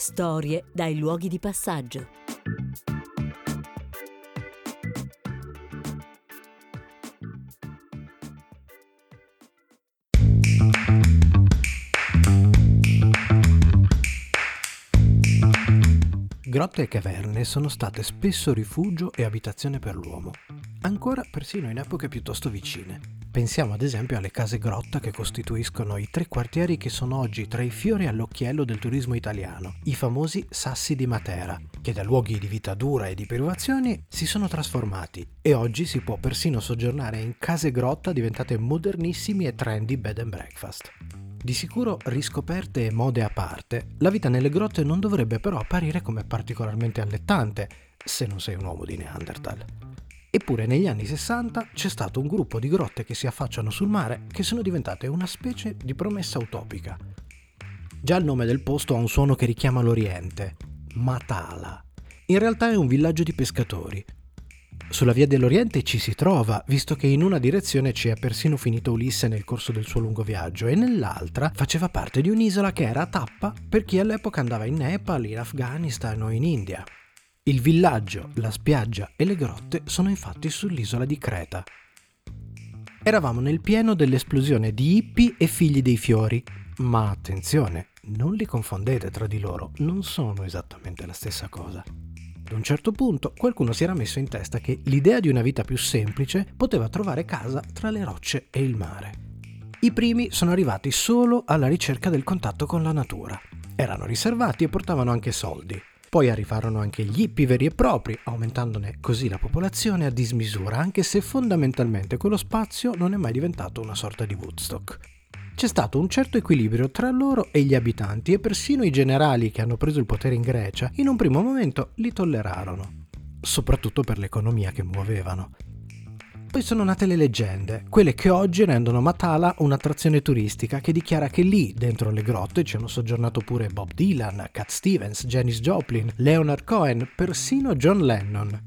Storie dai luoghi di passaggio. Grotte e caverne sono state spesso rifugio e abitazione per l'uomo, ancora persino in epoche piuttosto vicine. Pensiamo ad esempio alle case grotta che costituiscono i tre quartieri che sono oggi tra i fiori all'occhiello del turismo italiano, i famosi Sassi di Matera, che da luoghi di vita dura e di privazioni si sono trasformati e oggi si può persino soggiornare in case grotta diventate modernissimi e trendy bed and breakfast. Di sicuro, riscoperte e mode a parte, la vita nelle grotte non dovrebbe però apparire come particolarmente allettante, se non sei un uomo di Neanderthal. Eppure negli anni 60 c'è stato un gruppo di grotte che si affacciano sul mare che sono diventate una specie di promessa utopica. Già il nome del posto ha un suono che richiama l'Oriente, Matala. In realtà è un villaggio di pescatori, sulla via dell'Oriente ci si trova, visto che in una direzione ci è persino finito Ulisse nel corso del suo lungo viaggio e nell'altra faceva parte di un'isola che era a tappa per chi all'epoca andava in Nepal, in Afghanistan o in India. Il villaggio, la spiaggia e le grotte sono infatti sull'isola di Creta. Eravamo nel pieno dell'esplosione di hippie e figli dei fiori, ma attenzione, non li confondete tra di loro, non sono esattamente la stessa cosa. Ad un certo punto qualcuno si era messo in testa che l'idea di una vita più semplice poteva trovare casa tra le rocce e il mare. I primi sono arrivati solo alla ricerca del contatto con la natura. Erano riservati e portavano anche soldi. Poi arrivarono anche gli hippie veri e propri, aumentandone così la popolazione a dismisura, anche se fondamentalmente quello spazio non è mai diventato una sorta di Woodstock c'è stato un certo equilibrio tra loro e gli abitanti e persino i generali che hanno preso il potere in Grecia in un primo momento li tollerarono, soprattutto per l'economia che muovevano. Poi sono nate le leggende, quelle che oggi rendono Matala un'attrazione turistica che dichiara che lì, dentro le grotte, ci hanno soggiornato pure Bob Dylan, Cat Stevens, Janis Joplin, Leonard Cohen, persino John Lennon.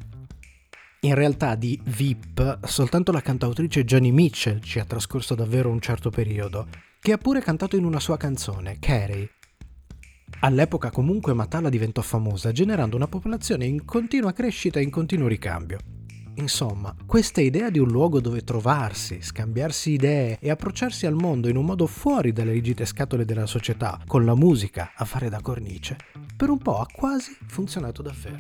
In realtà di VIP soltanto la cantautrice Johnny Mitchell ci ha trascorso davvero un certo periodo, che ha pure cantato in una sua canzone, Carey. All'epoca comunque Matala diventò famosa, generando una popolazione in continua crescita e in continuo ricambio. Insomma, questa idea di un luogo dove trovarsi, scambiarsi idee e approcciarsi al mondo in un modo fuori dalle rigide scatole della società, con la musica a fare da cornice, per un po' ha quasi funzionato davvero.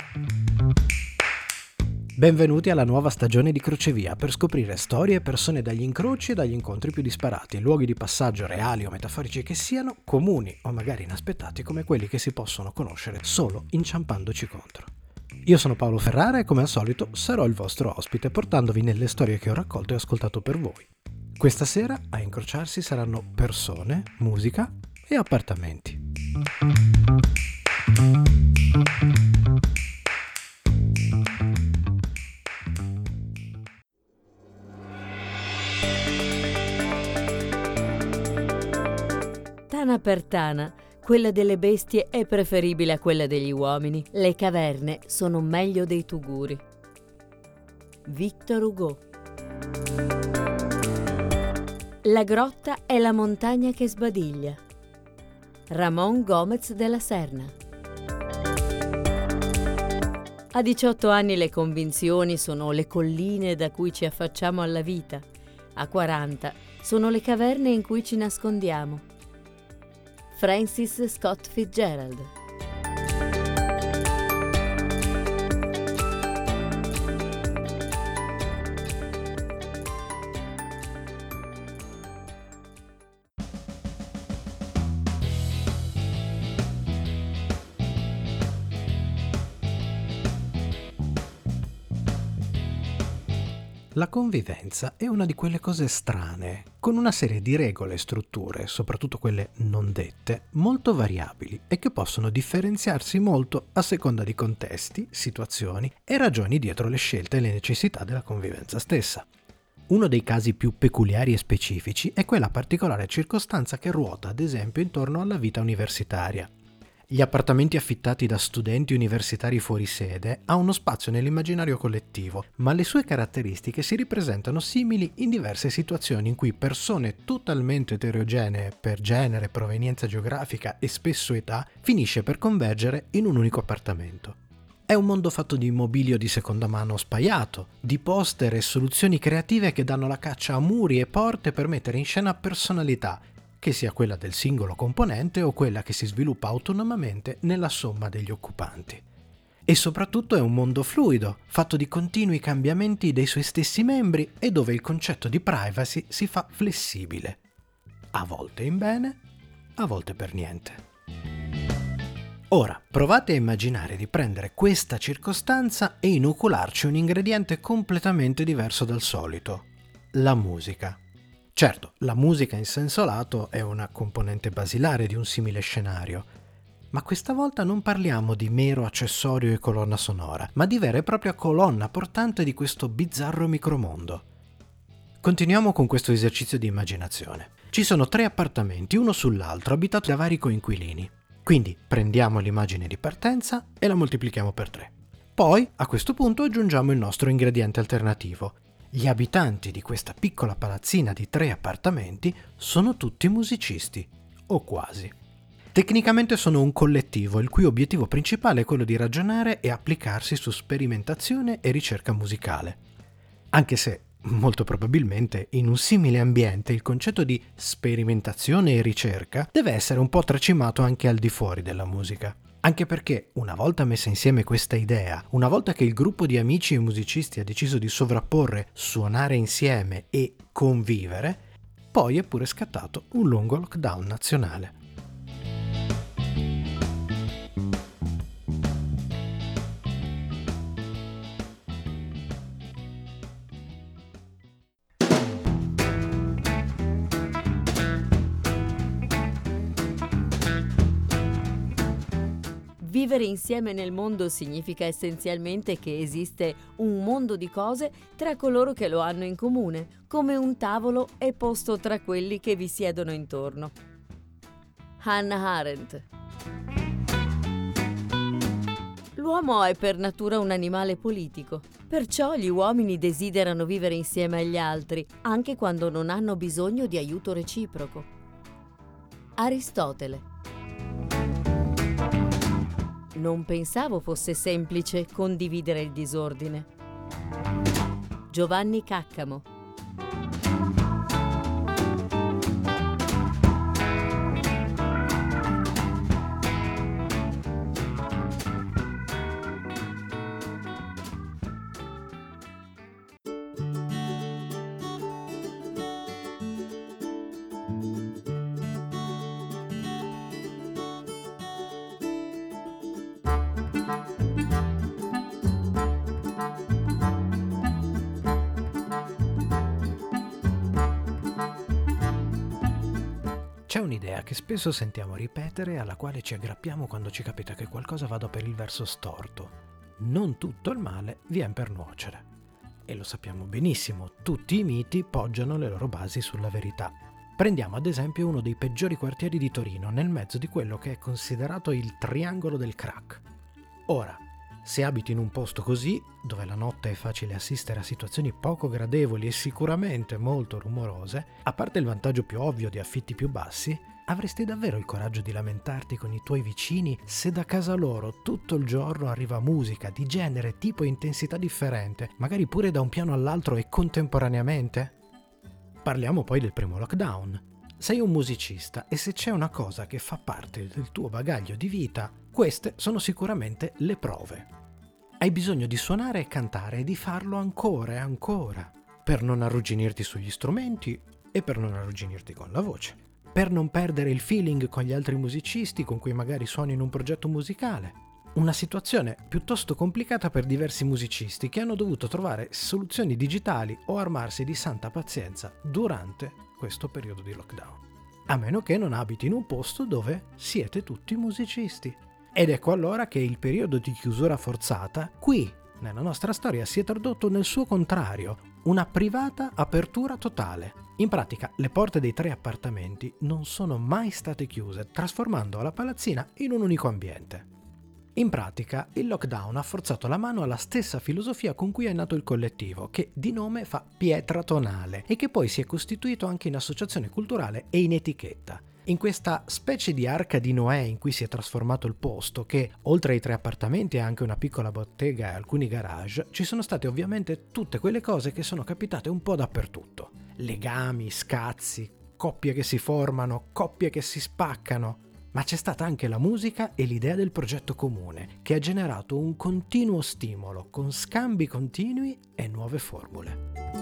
Benvenuti alla nuova stagione di Crocevia per scoprire storie e persone dagli incroci e dagli incontri più disparati, luoghi di passaggio reali o metaforici che siano, comuni o magari inaspettati come quelli che si possono conoscere solo inciampandoci contro. Io sono Paolo Ferrara e come al solito sarò il vostro ospite portandovi nelle storie che ho raccolto e ascoltato per voi. Questa sera a incrociarsi saranno persone, musica e appartamenti. Tana per tana, quella delle bestie è preferibile a quella degli uomini. Le caverne sono meglio dei tuguri. Victor Hugo La grotta è la montagna che sbadiglia. Ramon Gomez della Serna a 18 anni le convinzioni sono le colline da cui ci affacciamo alla vita. A 40 sono le caverne in cui ci nascondiamo. Francis Scott Fitzgerald. La convivenza è una di quelle cose strane, con una serie di regole e strutture, soprattutto quelle non dette, molto variabili e che possono differenziarsi molto a seconda di contesti, situazioni e ragioni dietro le scelte e le necessità della convivenza stessa. Uno dei casi più peculiari e specifici è quella particolare circostanza che ruota ad esempio intorno alla vita universitaria, gli appartamenti affittati da studenti universitari fuori sede ha uno spazio nell'immaginario collettivo, ma le sue caratteristiche si ripresentano simili in diverse situazioni in cui persone totalmente eterogenee per genere, provenienza geografica e spesso età finisce per convergere in un unico appartamento. È un mondo fatto di mobilio di seconda mano spaiato, di poster e soluzioni creative che danno la caccia a muri e porte per mettere in scena personalità che sia quella del singolo componente o quella che si sviluppa autonomamente nella somma degli occupanti. E soprattutto è un mondo fluido, fatto di continui cambiamenti dei suoi stessi membri e dove il concetto di privacy si fa flessibile. A volte in bene, a volte per niente. Ora, provate a immaginare di prendere questa circostanza e inocularci un ingrediente completamente diverso dal solito, la musica. Certo, la musica in senso lato è una componente basilare di un simile scenario, ma questa volta non parliamo di mero accessorio e colonna sonora, ma di vera e propria colonna portante di questo bizzarro micromondo. Continuiamo con questo esercizio di immaginazione. Ci sono tre appartamenti, uno sull'altro, abitati da vari coinquilini. Quindi prendiamo l'immagine di partenza e la moltiplichiamo per tre. Poi, a questo punto, aggiungiamo il nostro ingrediente alternativo, gli abitanti di questa piccola palazzina di tre appartamenti sono tutti musicisti, o quasi. Tecnicamente sono un collettivo il cui obiettivo principale è quello di ragionare e applicarsi su sperimentazione e ricerca musicale. Anche se, molto probabilmente, in un simile ambiente il concetto di sperimentazione e ricerca deve essere un po' tracimato anche al di fuori della musica. Anche perché, una volta messa insieme questa idea, una volta che il gruppo di amici e musicisti ha deciso di sovrapporre suonare insieme e convivere, poi è pure scattato un lungo lockdown nazionale. Vivere insieme nel mondo significa essenzialmente che esiste un mondo di cose tra coloro che lo hanno in comune, come un tavolo è posto tra quelli che vi siedono intorno. Hannah Arendt L'uomo è per natura un animale politico, perciò gli uomini desiderano vivere insieme agli altri, anche quando non hanno bisogno di aiuto reciproco. Aristotele non pensavo fosse semplice condividere il disordine. Giovanni Caccamo spesso sentiamo ripetere alla quale ci aggrappiamo quando ci capita che qualcosa vada per il verso storto. Non tutto il male viene per nuocere. E lo sappiamo benissimo, tutti i miti poggiano le loro basi sulla verità. Prendiamo ad esempio uno dei peggiori quartieri di Torino, nel mezzo di quello che è considerato il triangolo del crack. Ora, se abiti in un posto così, dove la notte è facile assistere a situazioni poco gradevoli e sicuramente molto rumorose, a parte il vantaggio più ovvio di affitti più bassi, avresti davvero il coraggio di lamentarti con i tuoi vicini se da casa loro tutto il giorno arriva musica di genere, tipo e intensità differente, magari pure da un piano all'altro e contemporaneamente? Parliamo poi del primo lockdown. Sei un musicista e se c'è una cosa che fa parte del tuo bagaglio di vita, queste sono sicuramente le prove. Hai bisogno di suonare e cantare e di farlo ancora e ancora, per non arrugginirti sugli strumenti e per non arrugginirti con la voce, per non perdere il feeling con gli altri musicisti con cui magari suoni in un progetto musicale, Una situazione piuttosto complicata per diversi musicisti che hanno dovuto trovare soluzioni digitali o armarsi di santa pazienza durante questo periodo di lockdown. A meno che non abiti in un posto dove siete tutti musicisti. Ed ecco allora che il periodo di chiusura forzata qui, nella nostra storia, si è tradotto nel suo contrario, una privata apertura totale. In pratica, le porte dei tre appartamenti non sono mai state chiuse, trasformando la palazzina in un unico ambiente. In pratica, il lockdown ha forzato la mano alla stessa filosofia con cui è nato il collettivo, che di nome fa pietra tonale e che poi si è costituito anche in associazione culturale e in etichetta. In questa specie di arca di Noè in cui si è trasformato il posto, che oltre ai tre appartamenti ha anche una piccola bottega e alcuni garage, ci sono state ovviamente tutte quelle cose che sono capitate un po' dappertutto. Legami, scazzi, coppie che si formano, coppie che si spaccano. Ma c'è stata anche la musica e l'idea del progetto comune, che ha generato un continuo stimolo, con scambi continui e nuove formule.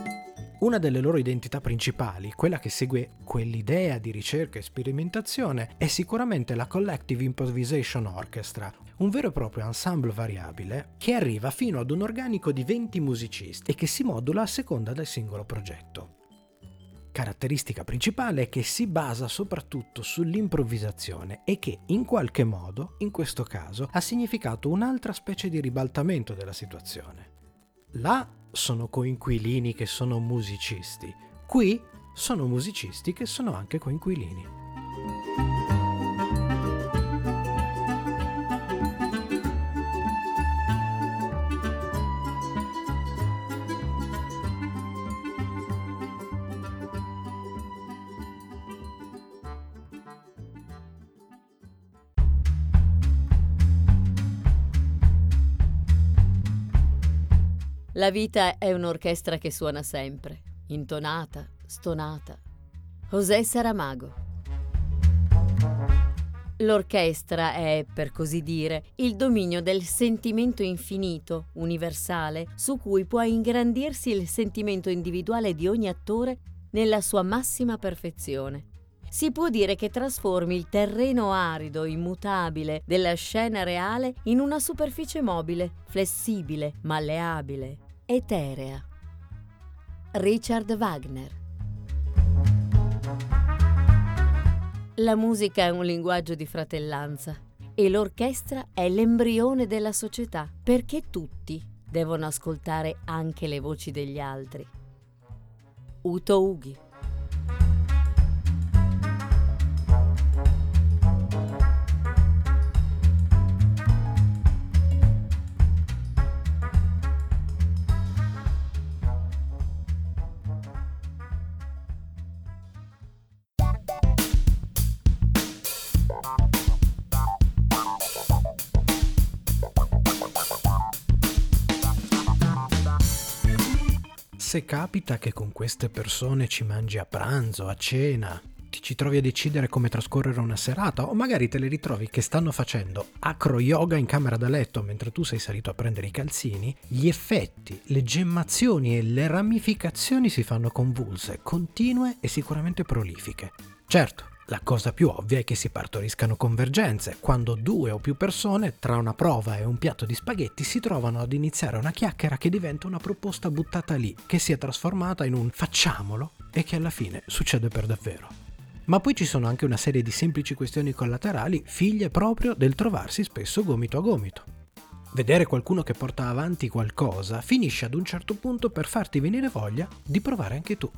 Una delle loro identità principali, quella che segue quell'idea di ricerca e sperimentazione, è sicuramente la Collective Improvisation Orchestra, un vero e proprio ensemble variabile che arriva fino ad un organico di 20 musicisti e che si modula a seconda del singolo progetto. Caratteristica principale è che si basa soprattutto sull'improvvisazione e che in qualche modo, in questo caso, ha significato un'altra specie di ribaltamento della situazione. La sono coinquilini che sono musicisti. Qui sono musicisti che sono anche coinquilini. La vita è un'orchestra che suona sempre, intonata, stonata. José Saramago. L'orchestra è, per così dire, il dominio del sentimento infinito, universale, su cui può ingrandirsi il sentimento individuale di ogni attore nella sua massima perfezione. Si può dire che trasformi il terreno arido, immutabile della scena reale in una superficie mobile, flessibile, malleabile, eterea. Richard Wagner La musica è un linguaggio di fratellanza e l'orchestra è l'embrione della società perché tutti devono ascoltare anche le voci degli altri. Uto Ughi Se capita che con queste persone ci mangi a pranzo, a cena, ti ci trovi a decidere come trascorrere una serata o magari te le ritrovi che stanno facendo acro yoga in camera da letto mentre tu sei salito a prendere i calzini, gli effetti, le gemmazioni e le ramificazioni si fanno convulse, continue e sicuramente prolifiche. Certo, la cosa più ovvia è che si partoriscano convergenze, quando due o più persone, tra una prova e un piatto di spaghetti, si trovano ad iniziare una chiacchiera che diventa una proposta buttata lì, che si è trasformata in un facciamolo e che alla fine succede per davvero. Ma poi ci sono anche una serie di semplici questioni collaterali, figlie proprio del trovarsi spesso gomito a gomito. Vedere qualcuno che porta avanti qualcosa finisce ad un certo punto per farti venire voglia di provare anche tu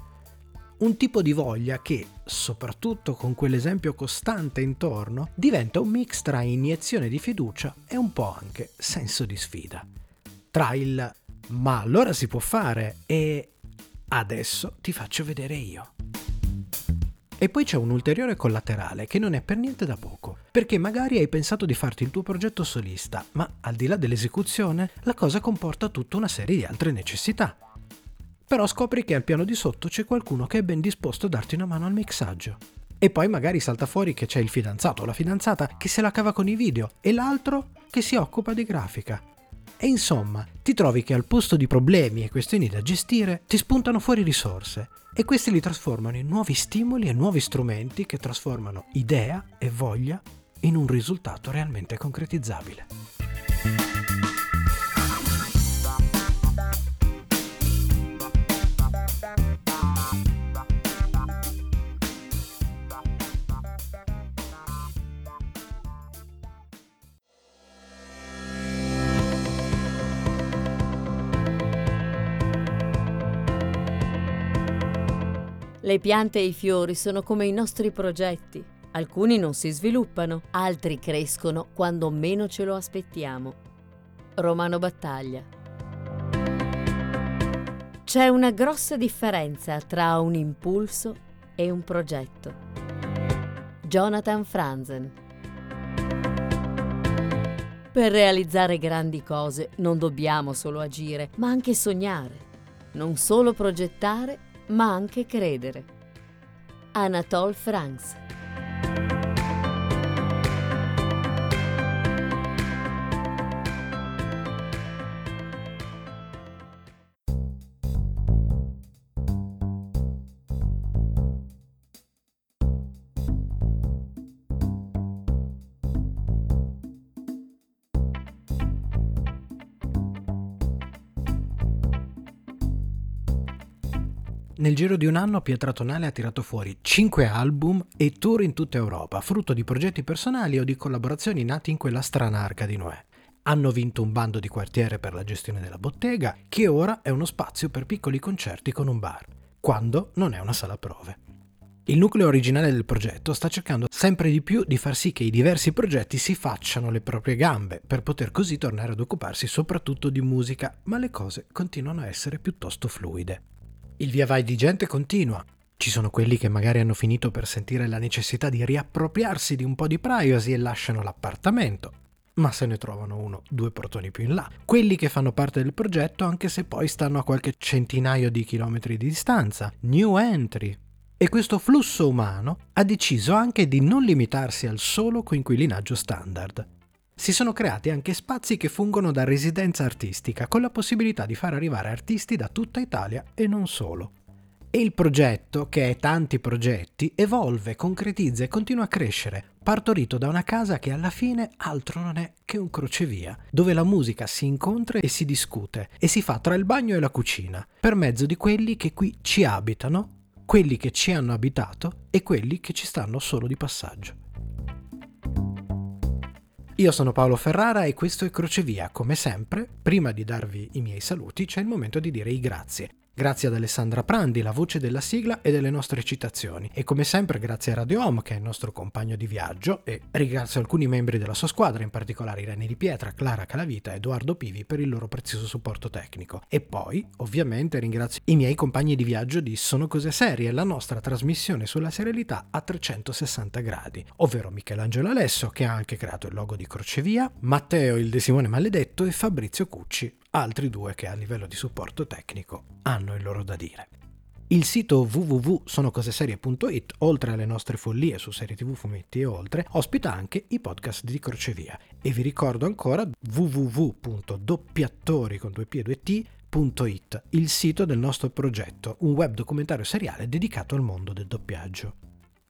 un tipo di voglia che, soprattutto con quell'esempio costante intorno, diventa un mix tra iniezione di fiducia e un po' anche senso di sfida. Tra il ma allora si può fare e adesso ti faccio vedere io. E poi c'è un ulteriore collaterale che non è per niente da poco, perché magari hai pensato di farti il tuo progetto solista, ma al di là dell'esecuzione la cosa comporta tutta una serie di altre necessità però scopri che al piano di sotto c'è qualcuno che è ben disposto a darti una mano al mixaggio. E poi magari salta fuori che c'è il fidanzato o la fidanzata che se la cava con i video e l'altro che si occupa di grafica. E insomma, ti trovi che al posto di problemi e questioni da gestire, ti spuntano fuori risorse e questi li trasformano in nuovi stimoli e nuovi strumenti che trasformano idea e voglia in un risultato realmente concretizzabile. Le piante e i fiori sono come i nostri progetti. Alcuni non si sviluppano, altri crescono quando meno ce lo aspettiamo. Romano Battaglia. C'è una grossa differenza tra un impulso e un progetto. Jonathan Franzen per realizzare grandi cose non dobbiamo solo agire, ma anche sognare. Non solo progettare, ma anche credere. Anatole France Nel giro di un anno Pietra Tonale ha tirato fuori 5 album e tour in tutta Europa, frutto di progetti personali o di collaborazioni nati in quella strana arca di Noè. Hanno vinto un bando di quartiere per la gestione della bottega, che ora è uno spazio per piccoli concerti con un bar, quando non è una sala prove. Il nucleo originale del progetto sta cercando sempre di più di far sì che i diversi progetti si facciano le proprie gambe, per poter così tornare ad occuparsi soprattutto di musica, ma le cose continuano a essere piuttosto fluide. Il via vai di gente continua. Ci sono quelli che magari hanno finito per sentire la necessità di riappropriarsi di un po' di privacy e lasciano l'appartamento, ma se ne trovano uno, due portoni più in là. Quelli che fanno parte del progetto anche se poi stanno a qualche centinaio di chilometri di distanza. New entry. E questo flusso umano ha deciso anche di non limitarsi al solo coinquilinaggio standard. Si sono creati anche spazi che fungono da residenza artistica, con la possibilità di far arrivare artisti da tutta Italia e non solo. E il progetto, che è tanti progetti, evolve, concretizza e continua a crescere, partorito da una casa che alla fine altro non è che un crocevia, dove la musica si incontra e si discute e si fa tra il bagno e la cucina, per mezzo di quelli che qui ci abitano, quelli che ci hanno abitato e quelli che ci stanno solo di passaggio. Io sono Paolo Ferrara e questo è Crocevia. Come sempre, prima di darvi i miei saluti, c'è il momento di dire i grazie. Grazie ad Alessandra Prandi, la voce della sigla e delle nostre citazioni. E come sempre grazie a Radio Home, che è il nostro compagno di viaggio, e ringrazio alcuni membri della sua squadra, in particolare Irene Di Pietra, Clara Calavita e Edoardo Pivi per il loro prezioso supporto tecnico. E poi, ovviamente, ringrazio i miei compagni di viaggio di Sono Cose Serie, la nostra trasmissione sulla serialità a 360 gradi, ovvero Michelangelo Alesso, che ha anche creato il logo di Crocevia, Matteo il De Simone Maledetto e Fabrizio Cucci, altri due che a livello di supporto tecnico hanno il loro da dire. Il sito www.sonocoseserie.it, oltre alle nostre follie su serie tv, fumetti e oltre, ospita anche i podcast di Crocevia. E vi ricordo ancora 2p2t.it, il sito del nostro progetto, un web documentario seriale dedicato al mondo del doppiaggio.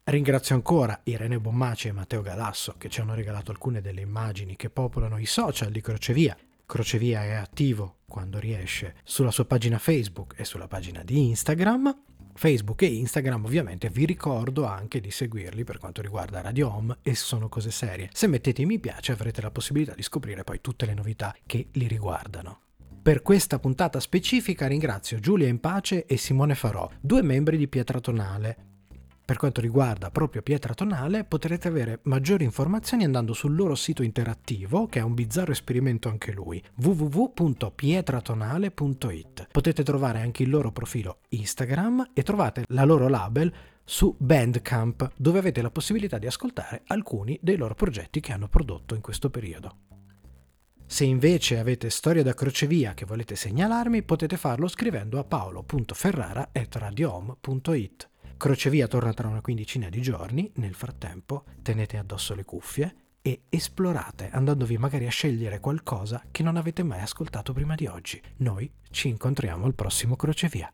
Ringrazio ancora Irene Bommaci e Matteo Galasso che ci hanno regalato alcune delle immagini che popolano i social di Crocevia Crocevia è attivo quando riesce sulla sua pagina Facebook e sulla pagina di Instagram. Facebook e Instagram ovviamente vi ricordo anche di seguirli per quanto riguarda Radio Home e sono cose serie. Se mettete mi piace avrete la possibilità di scoprire poi tutte le novità che li riguardano. Per questa puntata specifica ringrazio Giulia Impace e Simone Farò, due membri di Pietra Tonale, per quanto riguarda proprio Pietra Tonale, potrete avere maggiori informazioni andando sul loro sito interattivo, che è un bizzarro esperimento anche lui, www.pietratonale.it. Potete trovare anche il loro profilo Instagram e trovate la loro label su Bandcamp, dove avete la possibilità di ascoltare alcuni dei loro progetti che hanno prodotto in questo periodo. Se invece avete storie da crocevia che volete segnalarmi, potete farlo scrivendo a paolo.ferrara.radiohome.it. Crocevia torna tra una quindicina di giorni, nel frattempo tenete addosso le cuffie e esplorate andandovi magari a scegliere qualcosa che non avete mai ascoltato prima di oggi. Noi ci incontriamo al prossimo Crocevia.